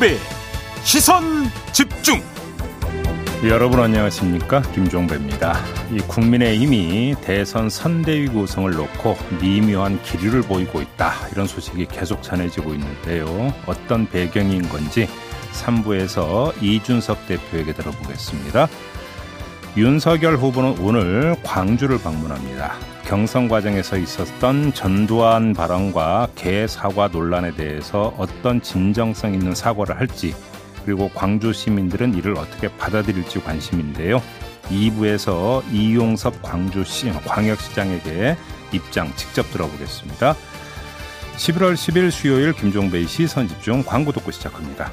김종배 시선 집중 여러분 안녕하십니까 김종배입니다. 이 국민의힘이 대선 선대위 구성을 놓고 미묘한 기류를 보이고 있다 이런 소식이 계속 전해지고 있는데요. 어떤 배경인 건지 3부에서 이준석 대표에게 들어보겠습니다. 윤석열 후보는 오늘 광주를 방문합니다. 경선 과정에서 있었던 전두환 발언과 개 사과 논란에 대해서 어떤 진정성 있는 사과를 할지 그리고 광주 시민들은 이를 어떻게 받아들일지 관심인데요. 2부에서 이용섭 광주시 광역시장에게 입장 직접 들어보겠습니다. 11월 10일 수요일 김종배의 시선 집중 광고 듣고 시작합니다.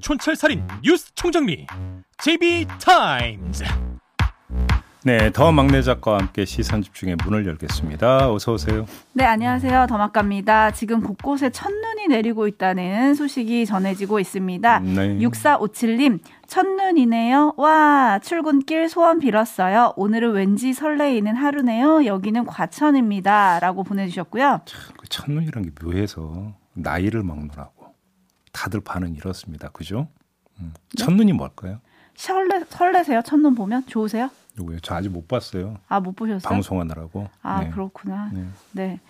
촌철살인 뉴스 총정리 JB타임즈 네, 더 막내 작가와 함께 시선 집중의 문을 열겠습니다. 어서 오세요. 네, 안녕하세요. 더 막갑니다. 지금 곳곳에 첫눈이 내리고 있다는 소식이 전해지고 있습니다. 네. 6457님, 첫눈이네요. 와, 출근길 소원 빌었어요. 오늘은 왠지 설레이는 하루네요. 여기는 과천입니다. 라고 보내주셨고요. 참, 그 첫눈이란 게 묘해서 나이를 먹느라고 다들 반응 이렇습니다. 그죠? 음. 네? 첫눈이 뭘까요? 설레, 설레세요? 첫눈 보면? 좋으세요? 누구요? 저 아직 못 봤어요. 아, 못 보셨어요? 방송하느라고. 아, 네. 그렇구나. 네. 네.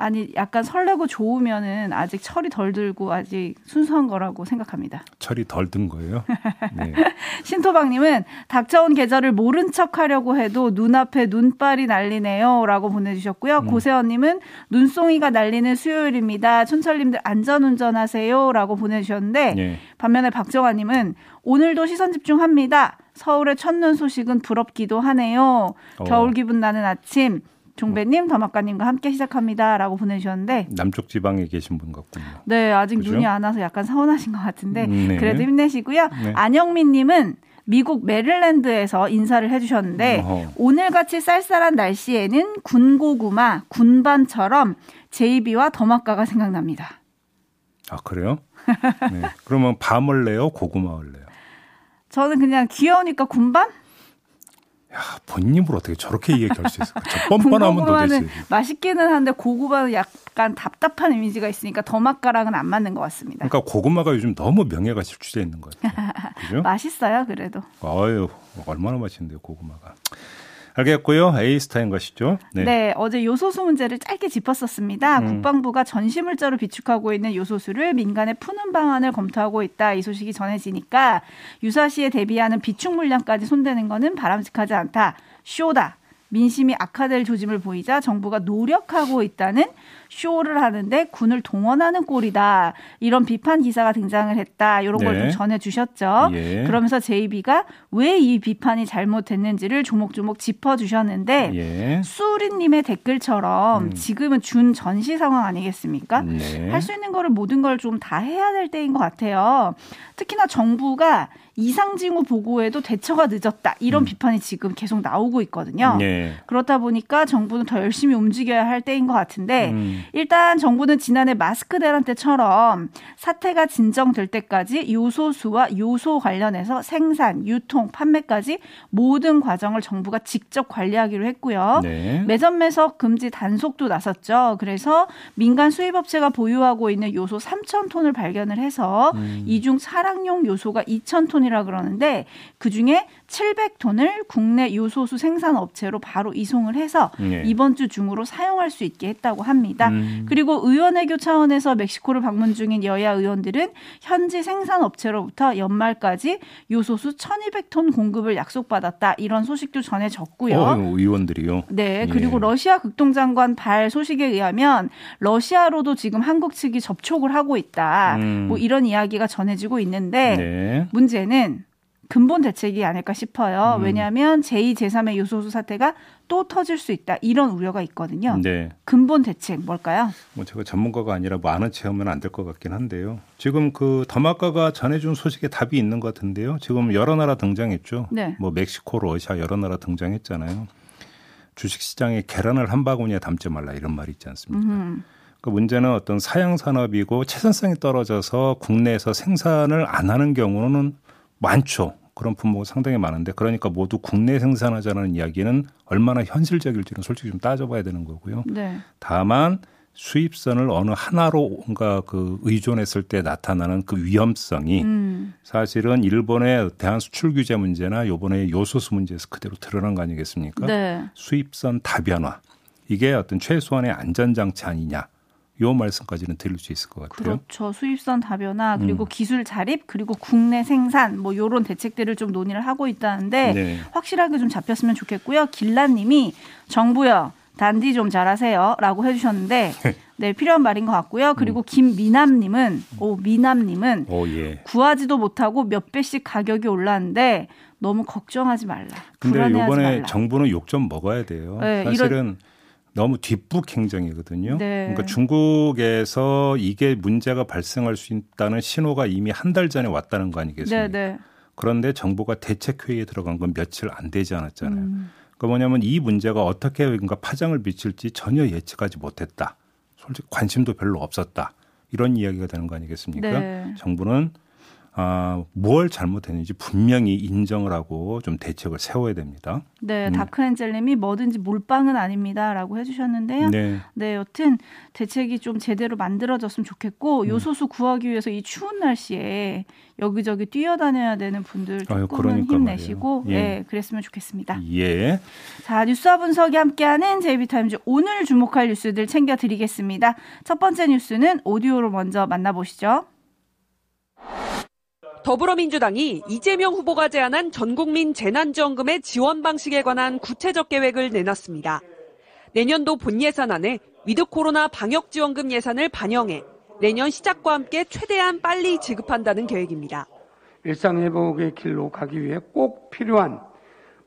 아니 약간 설레고 좋으면은 아직 철이 덜 들고 아직 순수한 거라고 생각합니다. 철이 덜 든 거예요? 네. 신토방님은 닥쳐온 계절을 모른 척하려고 해도 눈앞에 눈발이 날리네요라고 보내주셨고요. 음. 고세원님은 눈송이가 날리는 수요일입니다. 촌철님들 안전운전하세요라고 보내주셨는데 네. 반면에 박정아님은 오늘도 시선 집중합니다. 서울의 첫눈 소식은 부럽기도 하네요. 어. 겨울 기분 나는 아침. 종배님, 더마카님과 함께 시작합니다라고 보내주셨는데 남쪽 지방에 계신 분 같군요. 네, 아직 그죠? 눈이 안 와서 약간 서운하신 것 같은데 음, 네. 그래도 힘내시고요. 네. 안영민님은 미국 메릴랜드에서 인사를 해주셨는데 어허. 오늘같이 쌀쌀한 날씨에는 군고구마, 군반처럼 제이비와 더마카가 생각납니다. 아 그래요? 네. 그러면 밤을 내요, 고구마를 내요? 저는 그냥 귀여우니까 군반? 야, 본인으로 어떻게 저렇게 얘기할 수 있을까? 저 뻔뻔하면 도대체. 맛있기는 한데 고구마는 약간 답답한 이미지가 있으니까 더맛가랑은 안 맞는 것 같습니다. 그러니까 고구마가 요즘 너무 명예가 실추되어 있는 것 같아요. 그죠? 맛있어요, 그래도. 아유, 얼마나 맛있는데요, 고구마가. 알겠고요. 에이스타인 것이죠. 네. 네. 어제 요소수 문제를 짧게 짚었었습니다. 음. 국방부가 전시물자로 비축하고 있는 요소수를 민간에 푸는 방안을 검토하고 있다. 이 소식이 전해지니까 유사시에 대비하는 비축 물량까지 손대는 것은 바람직하지 않다. 쇼다. 민심이 악화될 조짐을 보이자 정부가 노력하고 있다는 쇼를 하는데 군을 동원하는 꼴이다. 이런 비판 기사가 등장을 했다. 이런 걸좀 네. 전해 주셨죠. 예. 그러면서 JB가 왜 이 비판이 잘못됐는지를 조목조목 짚어 주셨는데 예. 수리 님의 댓글처럼 음. 지금은 준 전시 상황 아니겠습니까? 네. 할수 있는 거를 모든 걸 좀 다 해야 될 때인 것 같아요. 특히나 정부가 이상징후 보고에도 대처가 늦었다. 이런 음. 비판이 지금 계속 나오고 있거든요. 네. 그렇다 보니까 정부는 더 열심히 움직여야 할 때인 것 같은데 음. 일단 정부는 지난해 마스크 대란 때처럼 사태가 진정될 때까지 요소수와 요소 관련해서 생산, 유통, 판매까지 모든 과정을 정부가 직접 관리하기로 했고요. 네. 매점 매석 금지 단속도 나섰죠. 그래서 민간 수입업체가 보유하고 있는 요소 3천 톤을 발견을 해서 음. 이중 사랑용 요소가 2천 톤이 톤이라 그러는데 그 중에 700톤을 국내 요소수 생산 업체로 바로 이송을 해서 네. 이번 주 중으로 사용할 수 있게 했다고 합니다. 음. 그리고 의원외교 차원에서 멕시코를 방문 중인 여야 의원들은 현지 생산 업체로부터 연말까지 요소수 1,200톤 공급을 약속받았다. 이런 소식도 전해졌고요. 어, 의원들이요? 네. 그리고 예. 러시아 극동장관 발 소식에 의하면 러시아로도 지금 한국 측이 접촉을 하고 있다. 음. 뭐 이런 이야기가 전해지고 있는데 네. 문제는 근본 대책이 아닐까 싶어요. 음. 왜냐하면 제2, 제3의 요소수 사태가 또 터질 수 있다. 이런 우려가 있거든요. 네. 근본 대책 뭘까요? 뭐 제가 전문가가 아니라 뭐 아는 체하면 안될 것 같긴 한데요. 지금 그 더마카가 전해준 소식에 답이 있는 것 같은데요. 지금 여러 나라 등장했죠. 네. 뭐 멕시코, 러시아 여러 나라 등장했잖아요. 주식시장에 계란을 한 바구니에 담지 말라 이런 말이 있지 않습니까? 음흠. 그 문제는 어떤 사양 산업이고 채선성이 떨어져서 국내에서 생산을 안 하는 경우는 많죠. 그런 품목이 상당히 많은데 그러니까 모두 국내 생산하자는 이야기는 얼마나 현실적일지는 솔직히 좀 따져봐야 되는 거고요. 네. 다만 수입선을 어느 하나로 뭔가 그 의존했을 때 나타나는 그 위험성이 음. 사실은 일본의 대한 수출 규제 문제나 요번에 요소수 문제에서 그대로 드러난 거 아니겠습니까? 네. 수입선 다변화 이게 어떤 최소한의 안전장치 아니냐. 요 말씀까지는 드릴 수 있을 것 같아요. 그렇죠. 수입선 다변화 그리고 음. 기술 자립 그리고 국내 생산 뭐 요런 대책들을 좀 논의를 하고 있다는데 네. 확실하게 좀 잡혔으면 좋겠고요. 길라님이 정부요 단디 좀 잘하세요라고 해주셨는데 네 필요한 말인 것 같고요. 그리고 음. 김미남님은 오 미남님은 오, 예. 구하지도 못하고 몇 배씩 가격이 올랐는데 너무 걱정하지 말라. 근데 이번에 정부는 욕 좀 먹어야 돼요. 네, 사실은 이런... 너무 뒷북 행정이거든요. 네. 그러니까 중국에서 이게 문제가 발생할 수 있다는 신호가 이미 한 달 전에 왔다는 거 아니겠습니까? 네, 네. 그런데 정부가 대책 회의에 들어간 건 며칠 안 되지 않았잖아요. 음. 그러니까 뭐냐면 이 문제가 어떻게 뭔가 파장을 미칠지 전혀 예측하지 못했다. 솔직히 관심도 별로 없었다. 이런 이야기가 되는 거 아니겠습니까? 네. 정부는 아, 뭘 잘못했는지 분명히 인정을 하고 좀 대책을 세워야 됩니다. 네, 음. 다크엔젤님이 뭐든지 몰빵은 아닙니다라고 해주셨는데요. 네. 네, 여튼 대책이 좀 제대로 만들어졌으면 좋겠고 음. 요소수 구하기 위해서 이 추운 날씨에 여기저기 뛰어다녀야 되는 분들 조금은 그러니까 힘내시고 예. 네, 그랬으면 좋겠습니다. 예. 자, 뉴스와 분석이 함께하는 제이비타임즈 오늘 주목할 뉴스들 챙겨드리겠습니다. 첫 번째 뉴스는 오디오로 먼저 만나보시죠. 더불어민주당이 이재명 후보가 제안한 전국민 재난지원금의 지원 방식에 관한 구체적 계획을 내놨습니다. 내년도 본 예산안에 위드 코로나 방역 지원금 예산을 반영해 내년 시작과 함께 최대한 빨리 지급한다는 계획입니다. 일상 회복의 길로 가기 위해 꼭 필요한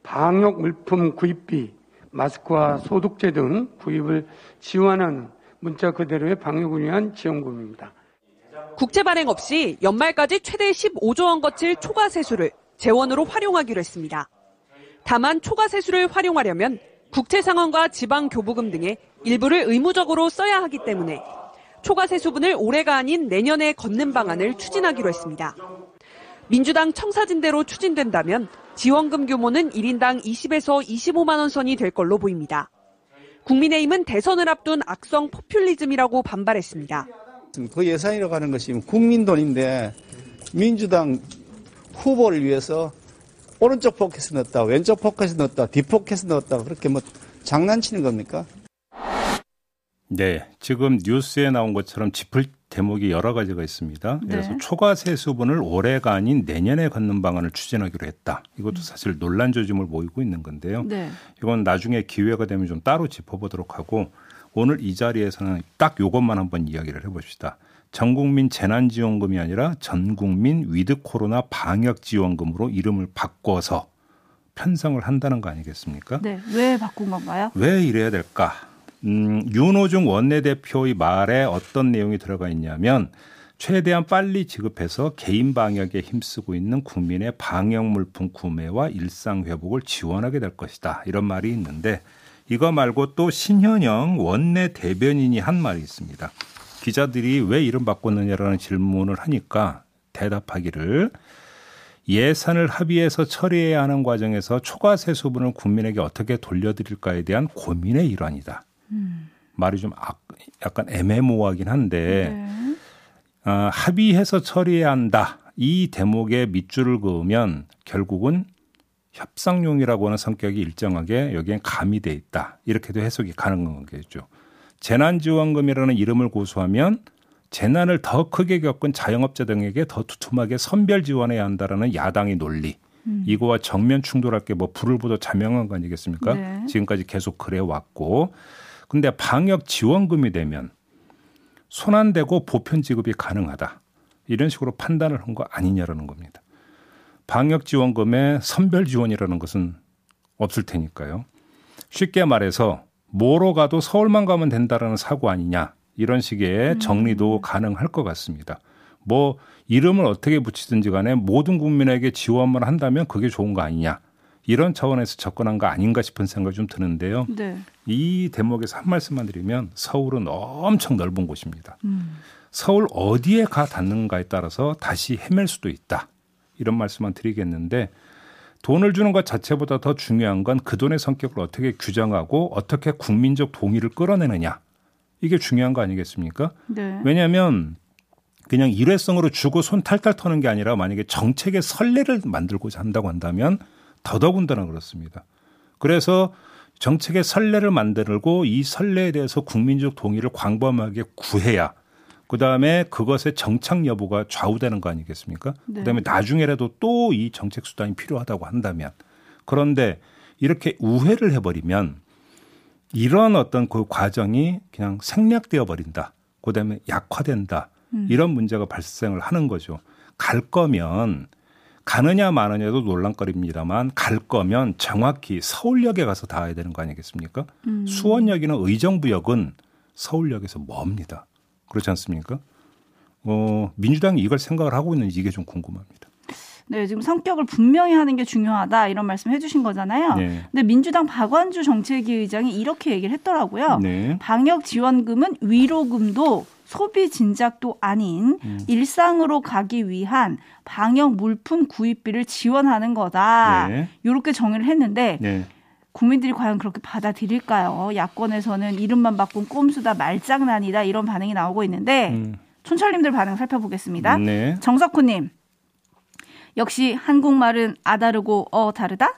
방역 물품 구입비, 마스크와 소독제 등 구입을 지원하는 문자 그대로의 방역을 위한 지원금입니다. 국채 발행 없이 연말까지 최대 15조 원 거칠 초과 세수를 재원으로 활용하기로 했습니다. 다만 초과 세수를 활용하려면 국채 상환과 지방 교부금 등의 일부를 의무적으로 써야 하기 때문에 초과 세수분을 올해가 아닌 내년에 걷는 방안을 추진하기로 했습니다. 민주당 청사진대로 추진된다면 지원금 규모는 1인당 20에서 25만 원 선이 될 걸로 보입니다. 국민의힘은 대선을 앞둔 악성 포퓰리즘이라고 반발했습니다. 그 예산이라고 하는 것이 국민 돈인데 민주당 후보를 위해서 오른쪽 포켓에 넣었다, 왼쪽 포켓에 넣었다, 뒷포켓에 넣었다 그렇게 뭐 장난치는 겁니까? 네, 지금 뉴스에 나온 것처럼 짚을 대목이 여러 가지가 있습니다. 네. 그래서 초과 세 수분을 올해가 아닌 내년에 걷는 방안을 추진하기로 했다. 이것도 사실 논란 조짐을 보이고 있는 건데요. 네. 이건 나중에 기회가 되면 좀 따로 짚어보도록 하고 오늘 이 자리에서는 딱 요것만 한번 이야기를 해봅시다. 전국민 재난지원금이 아니라 전국민 위드 코로나 방역지원금으로 이름을 바꿔서 편성을 한다는 거 아니겠습니까? 네. 왜 바꾼 건가요? 왜 이래야 될까? 음, 윤호중 원내대표의 말에 어떤 내용이 들어가 있냐면 최대한 빨리 지급해서 개인 방역에 힘쓰고 있는 국민의 방역 물품 구매와 일상 회복을 지원하게 될 것이다. 이런 말이 있는데 이거 말고 또 신현영 원내 대변인이 한 말이 있습니다. 기자들이 왜 이름 바꿨느냐라는 질문을 하니까 대답하기를 예산을 합의해서 처리해야 하는 과정에서 초과 세수분을 국민에게 어떻게 돌려드릴까에 대한 고민의 일환이다. 음. 말이 좀 약간 애매모호하긴 한데 네. 어, 합의해서 처리해야 한다. 이 대목에 밑줄을 그으면 결국은 협상용이라고 하는 성격이 일정하게 여기엔 가미돼 있다. 이렇게도 해석이 가능한 거겠죠. 재난지원금이라는 이름을 고수하면 재난을 더 크게 겪은 자영업자 등에게 더 두툼하게 선별 지원해야 한다라는 야당의 논리. 음. 이거와 정면 충돌할 게 뭐 불을 보도 자명한 거 아니겠습니까? 네. 지금까지 계속 그래 왔고. 근데 방역 지원금이 되면 손 안 대고 보편 지급이 가능하다. 이런 식으로 판단을 한 거 아니냐라는 겁니다. 방역 지원금의 선별 지원이라는 것은 없을 테니까요. 쉽게 말해서 뭐로 가도 서울만 가면 된다라는 사고 아니냐 이런 식의 정리도 음. 가능할 것 같습니다. 뭐 이름을 어떻게 붙이든지 간에 모든 국민에게 지원만 한다면 그게 좋은 거 아니냐 이런 차원에서 접근한 거 아닌가 싶은 생각이 좀 드는데요. 네. 이 대목에서 한 말씀만 드리면 서울은 엄청 넓은 곳입니다. 음. 서울 어디에 가 닿는가에 따라서 다시 헤맬 수도 있다. 이런 말씀만 드리겠는데 돈을 주는 것 자체보다 더 중요한 건 그 돈의 성격을 어떻게 규정하고 어떻게 국민적 동의를 끌어내느냐. 이게 중요한 거 아니겠습니까? 네. 왜냐하면 그냥 일회성으로 주고 손 탈탈 터는 게 아니라 만약에 정책의 선례를 만들고자 한다고 한다면 더더군다나 그렇습니다. 그래서 정책의 선례를 만들고 이 선례에 대해서 국민적 동의를 광범하게 구해야 그 다음에 그것의 정착 여부가 좌우되는 거 아니겠습니까? 네. 그 다음에 나중에라도 또 이 정책 수단이 필요하다고 한다면 그런데 이렇게 우회를 해버리면 이런 어떤 그 과정이 그냥 생략되어 버린다. 그 다음에 약화된다. 음. 이런 문제가 발생을 하는 거죠. 갈 거면 가느냐 마느냐도 논란거리입니다만 갈 거면 정확히 서울역에 가서 닿아야 되는 거 아니겠습니까? 음. 수원역이나 의정부역은 서울역에서 멉니다. 그렇지 않습니까? 어, 민주당이 이걸 생각을 하고 있는지 이게 좀 궁금합니다. 네, 지금 성격을 분명히 하는 게 중요하다 이런 말씀 해주신 거잖아요. 네. 근데 민주당 박완주 정책위 의장이 이렇게 얘기를 했더라고요. 네. 방역 지원금은 위로금도 소비 진작도 아닌 음. 일상으로 가기 위한 방역 물품 구입비를 지원하는 거다. 네. 이렇게 정의를 했는데 네. 국민들이 과연 그렇게 받아들일까요? 야권에서는 이름만 바꾼 꼼수다 말장난이다 이런 반응이 나오고 있는데 음. 촌철님들 반응 살펴보겠습니다. 네. 정석훈님 역시 한국말은 아다르고 어 다르다.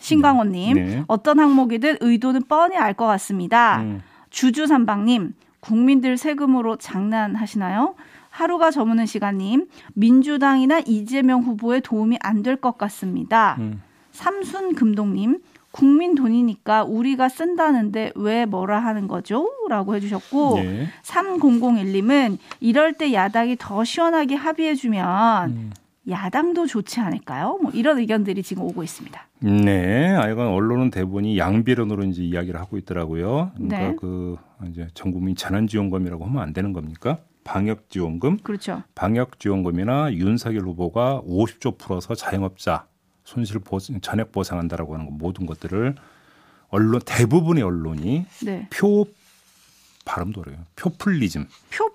신광호님 네. 어떤 항목이든 의도는 뻔히 알 것 같습니다. 음. 주주삼방님 국민들 세금으로 장난하시나요? 하루가 저무는 시간님, 민주당이나 이재명 후보에 도움이 안 될 것 같습니다. 음. 삼순 금동님, 국민 돈이니까 우리가 쓴다는데 왜 뭐라 하는 거죠? 라고 해주셨고, 네. 3001님은 이럴 때 야당이 더 시원하게 합의해주면 음. 야당도 좋지 않을까요? 뭐 이런 의견들이 지금 오고 있습니다. 네, 아 이건 언론은 대부분이 양비론으로 이제 이야기를 하고 있더라고요. 그러니까 네. 그 이제 전 국민 재난지원금이라고 하면 안 되는 겁니까? 방역지원금. 그렇죠. 방역지원금이나 윤석열 후보가 50조 풀어서 자영업자 손실 보상, 전액 보상한다라고 하는 모든 것들을 언론 대부분의 언론이 네. 표 발음도 어려워요. 표퓰리즘.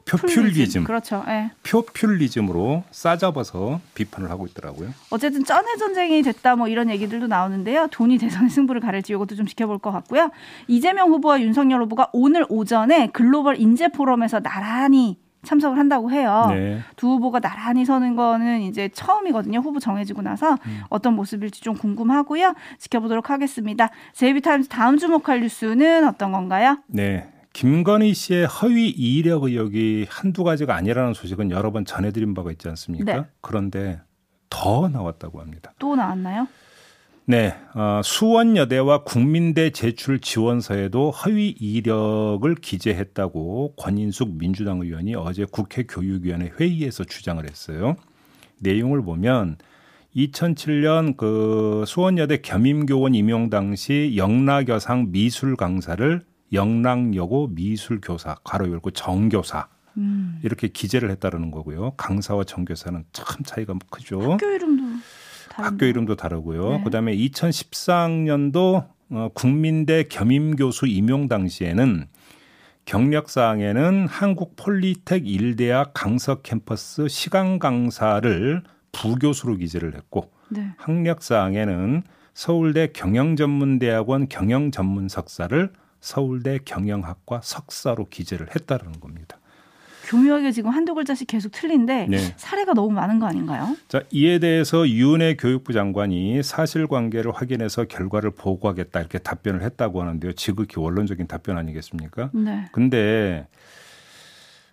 표퓰리즘. 그렇죠. 네. 표퓰리즘으로 싸잡아서 비판을 하고 있더라고요. 어쨌든 쩐의 전쟁이 됐다 뭐 이런 얘기들도 나오는데요. 돈이 대선의 승부를 가릴지 이것도 좀 지켜볼 것 같고요. 이재명 후보와 윤석열 후보가 오늘 오전에 글로벌 인재 포럼에서 나란히 참석을 한다고 해요. 네. 두 후보가 나란히 서는 거는 이제 처음이거든요. 후보 정해지고 나서 음. 어떤 모습일지 좀 궁금하고요. 지켜보도록 하겠습니다. 제이비타임즈 다음 주목할 뉴스는 어떤 건가요? 네. 김건희 씨의 허위 이력 의혹이 한두 가지가 아니라는 소식은 여러 번 전해드린 바가 있지 않습니까? 네. 그런데 더 나왔다고 합니다. 또 나왔나요? 네, 어, 수원여대와 국민대 제출 지원서에도 허위 이력을 기재했다고 권인숙 민주당 의원이 어제 국회 교육위원회 회의에서 주장을 했어요. 내용을 보면 2007년 그 수원여대 겸임교원 임용 당시 영락여상 미술 강사를 영락여고 미술교사 가로 열고 정교사 음. 이렇게 기재를 했다라는 거고요. 강사와 정교사는 참 차이가 크죠. 학교 이름도 다른데. 학교 이름도 다르고요. 네. 그다음에 2014년도 어, 국민대 겸임 교수 임용 당시에는 경력사항에는 한국 폴리텍 일대학 강서 캠퍼스 시간 강사를 부교수로 기재를 했고 네. 학력사항에는 서울대 경영전문대학원 경영전문 석사를 서울대 경영학과 석사로 기재를 했다라는 겁니다. 교묘하게 지금 한두 글자씩 계속 틀린데 네. 사례가 너무 많은 거 아닌가요? 자, 이에 대해서 유은혜 교육부 장관이 사실관계를 확인해서 결과를 보고하겠다 이렇게 답변을 했다고 하는데요. 지극히 원론적인 답변 아니겠습니까? 네. 근데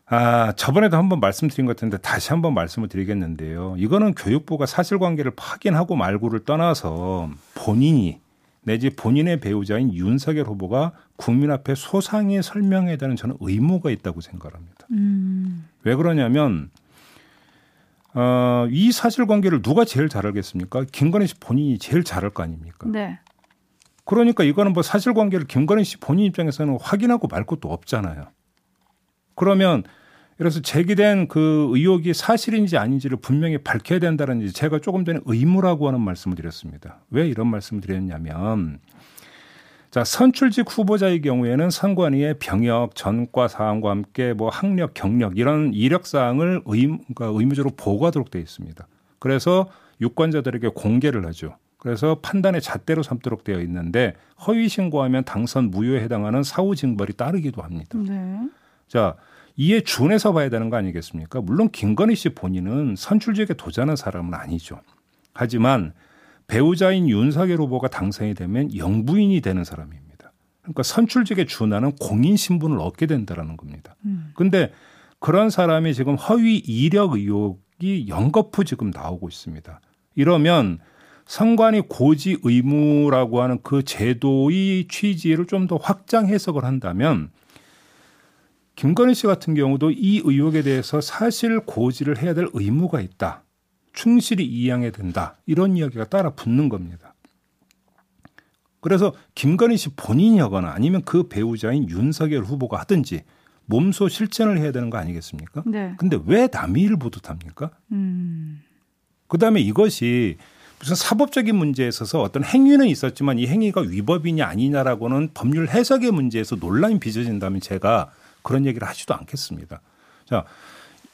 아, 저번에도 한번 말씀드린 것 같은데 다시 한번 말씀을 드리겠는데요. 이거는 교육부가 사실관계를 확인하고 말고를 떠나서 본인이 내지 본인의 배우자인 윤석열 후보가 국민 앞에 소상히 설명해야 되는 저는 의무가 있다고 생각합니다. 음. 왜 그러냐면 어, 이 사실관계를 누가 제일 잘 알겠습니까? 김건희 씨 본인이 제일 잘 알 거 아닙니까? 네. 그러니까 이거는 뭐 사실관계를 김건희 씨 본인 입장에서는 확인하고 말 것도 없잖아요. 그러면 그래서 제기된 그 의혹이 사실인지 아닌지를 분명히 밝혀야 된다는 제가 조금 전에 의무라고 하는 말씀을 드렸습니다. 왜 이런 말씀을 드렸냐면 자, 선출직 후보자의 경우에는 선관위의 병역, 전과 사항과 함께 뭐 학력, 경력 이런 이력 사항을 의무, 그러니까 의무적으로 보고하도록 되어 있습니다. 그래서 유권자들에게 공개를 하죠. 그래서 판단의 잣대로 삼도록 되어 있는데 허위 신고하면 당선 무효에 해당하는 사후 징벌이 따르기도 합니다. 네. 자, 이에 준해서 봐야 되는 거 아니겠습니까? 물론 김건희 씨 본인은 선출직에 도전한 사람은 아니죠. 하지만 배우자인 윤석열 후보가 당선이 되면 영부인이 되는 사람입니다. 그러니까 선출직에 준하는 공인 신분을 얻게 된다라는 겁니다. 음. 근데 그런 사람이 지금 허위 이력 의혹이 연거푸 지금 나오고 있습니다. 이러면 선관위 고지 의무라고 하는 그 제도의 취지를 좀 더 확장 해석을 한다면 김건희 씨 같은 경우도 이 의혹에 대해서 사실 고지를 해야 될 의무가 있다. 충실히 이행해야 된다. 이런 이야기가 따라 붙는 겁니다. 그래서 김건희 씨 본인이 하거나 아니면 그 배우자인 윤석열 후보가 하든지 몸소 실천을 해야 되는 거 아니겠습니까? 네. 근데 왜 남의 일을 보듯합니까? 음. 그다음에 이것이 무슨 사법적인 문제에 있어서 어떤 행위는 있었지만 이 행위가 위법이냐 아니냐라고는 법률 해석의 문제에서 논란이 빚어진다면 제가 그런 얘기를 하지도 않겠습니다. 자,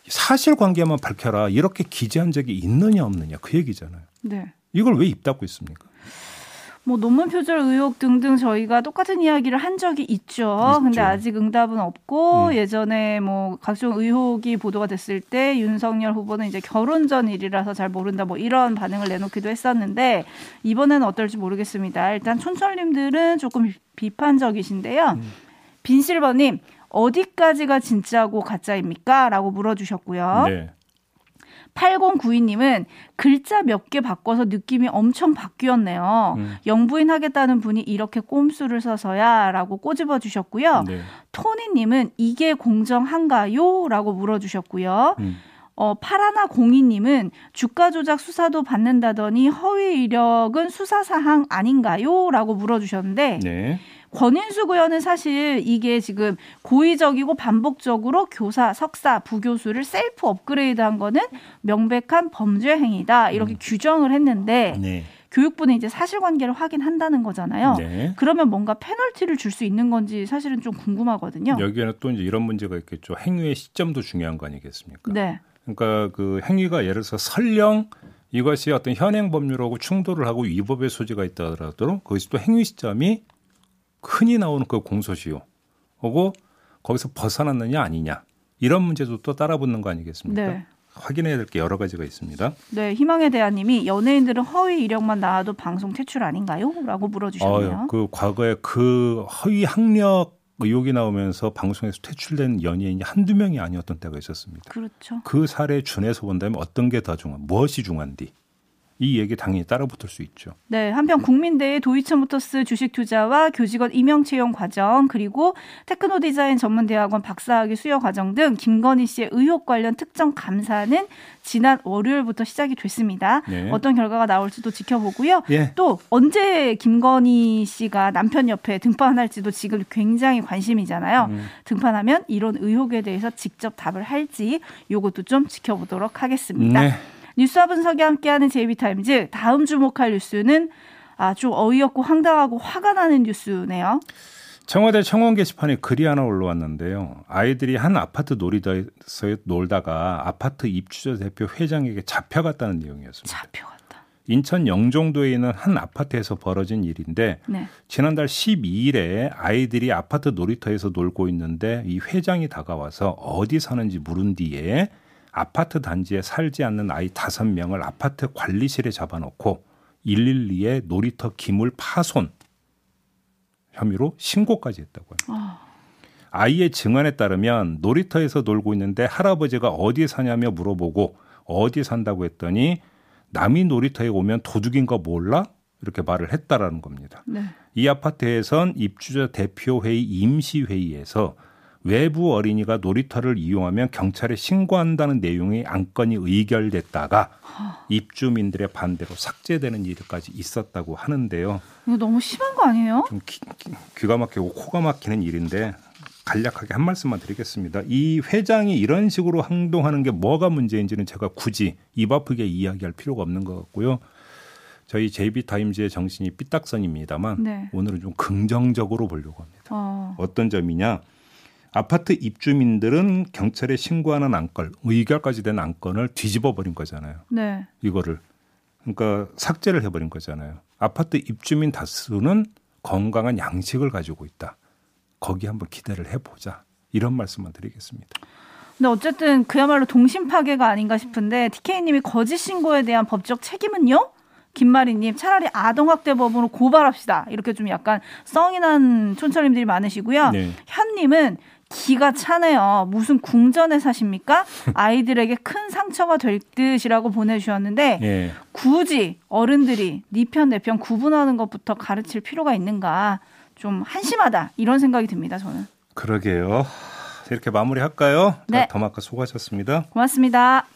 사실 관계만 밝혀라 이렇게 기재한 적이 있느냐 없느냐 그 얘기잖아요. 네. 이걸 왜 입 닫고 있습니까? 뭐 논문 표절 의혹 등등 저희가 똑같은 이야기를 한 적이 있죠. 있죠. 근데 아직 응답은 없고 음. 예전에 뭐 각종 의혹이 보도가 됐을 때 윤석열 후보는 이제 결혼 전 일이라서 잘 모른다 뭐 이런 반응을 내놓기도 했었는데 이번에는 어떨지 모르겠습니다. 일단 촌철님들은 조금 비판적이신데요. 음. 빈실버님 어디까지가 진짜고 가짜입니까? 라고 물어주셨고요. 네. 8092님은 글자 몇 개 바꿔서 느낌이 엄청 바뀌었네요. 음. 영부인 하겠다는 분이 이렇게 꼼수를 써서야 라고 꼬집어 주셨고요. 네. 토니님은 이게 공정한가요? 라고 물어 주셨고요. 음. 어, 파라나 공이님은 주가 조작 수사도 받는다더니 허위 이력은 수사 사항 아닌가요? 라고 물어주셨는데 네. 권인숙 의원은 사실 이게 지금 고의적이고 반복적으로 교사, 석사, 부교수를 셀프 업그레이드한 거는 명백한 범죄 행위다 이렇게 규정을 했는데 네. 교육부는 이제 사실관계를 확인한다는 거잖아요. 네. 그러면 뭔가 페널티를 줄 수 있는 건지 사실은 좀 궁금하거든요. 여기에는 또 이제 이런 문제가 있겠죠. 행위의 시점도 중요한 거 아니겠습니까? 네, 그러니까 그 행위가 예를 들어서 설령 이것이 어떤 현행 법률하고 충돌을 하고 위법의 소지가 있다 하더라도 그것이 또 행위 시점이 흔히 나오는 그 공소시효 하고 거기서 벗어났느냐 아니냐 이런 문제도 또 따라붙는 거 아니겠습니까? 네. 확인해야 될 게 여러 가지가 있습니다. 네. 희망의 대한님이 연예인들은 허위 이력만 나와도 방송 퇴출 아닌가요? 라고 물어주셨네요. 어, 그 과거에 그 허위 학력 의혹이 나오면서 방송에서 퇴출된 연예인이 한두 명이 아니었던 때가 있었습니다. 그렇죠. 그 사례에 준해서 본다면 어떤 게 더 중요한, 무엇이 중요한디? 이 얘기 당연히 따라붙을 수 있죠. 네, 한편 국민대의 도이치모터스 주식 투자와 교직원 임용 채용 과정 그리고 테크노 디자인 전문 대학원 박사학위 수여 과정 등 김건희 씨의 의혹 관련 특정 감사는 지난 월요일부터 시작이 됐습니다. 네. 어떤 결과가 나올지도 지켜보고요. 예. 또 언제 김건희 씨가 남편 옆에 등판할지도 지금 굉장히 관심이잖아요. 음. 등판하면 이런 의혹에 대해서 직접 답을 할지 요것도 좀 지켜보도록 하겠습니다. 네. 뉴스와 분석이 함께하는 제이비타임즈 다음 주목할 뉴스는 아, 좀 어이없고 황당하고 화가 나는 뉴스네요. 청와대 청원 게시판에 글이 하나 올라왔는데요. 아이들이 한 아파트 놀이터에서 놀다가 아파트 입주자 대표 회장에게 잡혀갔다는 내용이었습니다. 잡혀갔다. 인천 영종도에 있는 한 아파트에서 벌어진 일인데 네. 지난달 12일에 아이들이 아파트 놀이터에서 놀고 있는데 이 회장이 다가와서 어디 사는지 물은 뒤에 아파트 단지에 살지 않는 아이 다섯 명을 아파트 관리실에 잡아놓고 112에 놀이터 기물 파손 혐의로 신고까지 했다고요. 아. 아이의 증언에 따르면 놀이터에서 놀고 있는데 할아버지가 어디에 사냐며 물어보고 어디에 산다고 했더니 남이 놀이터에 오면 도둑인 거 몰라? 이렇게 말을 했다라는 겁니다. 네. 이 아파트에선 입주자 대표 회의 임시 회의에서 외부 어린이가 놀이터를 이용하면 경찰에 신고한다는 내용의 안건이 의결됐다가 입주민들의 반대로 삭제되는 일까지 있었다고 하는데요. 이거 너무 심한 거 아니에요? 좀 귀, 귀가 막히고 코가 막히는 일인데 간략하게 한 말씀만 드리겠습니다. 이 회장이 이런 식으로 행동하는 게 뭐가 문제인지는 제가 굳이 입 아프게 이야기할 필요가 없는 것 같고요. 저희 JB타임즈의 정신이 삐딱선입니다만 네. 오늘은 좀 긍정적으로 보려고 합니다. 어. 어떤 점이냐? 아파트 입주민들은 경찰에 신고하는 안건, 의결까지 된 안건을 뒤집어 버린 거잖아요. 네. 이거를 그러니까 삭제를 해버린 거잖아요. 아파트 입주민 다수는 건강한 양식을 가지고 있다. 거기 한번 기대를 해보자. 이런 말씀만 드리겠습니다. 근데 어쨌든 그야말로 동심 파괴가 아닌가 싶은데 TK님이 거짓 신고에 대한 법적 책임은요? 김마리님 차라리 아동학대법으로 고발합시다. 이렇게 좀 약간 썽이 난 촌철님들이 많으시고요. 네. 현님은 기가 차네요. 무슨 궁전에 사십니까? 아이들에게 큰 상처가 될 듯이라고 보내주셨는데 예. 굳이 어른들이 네 편 내 편 구분하는 것부터 가르칠 필요가 있는가 좀 한심하다 이런 생각이 듭니다. 저는 그러게요. 이렇게 마무리할까요? 네. 더마카 수고하셨습니다. 고맙습니다.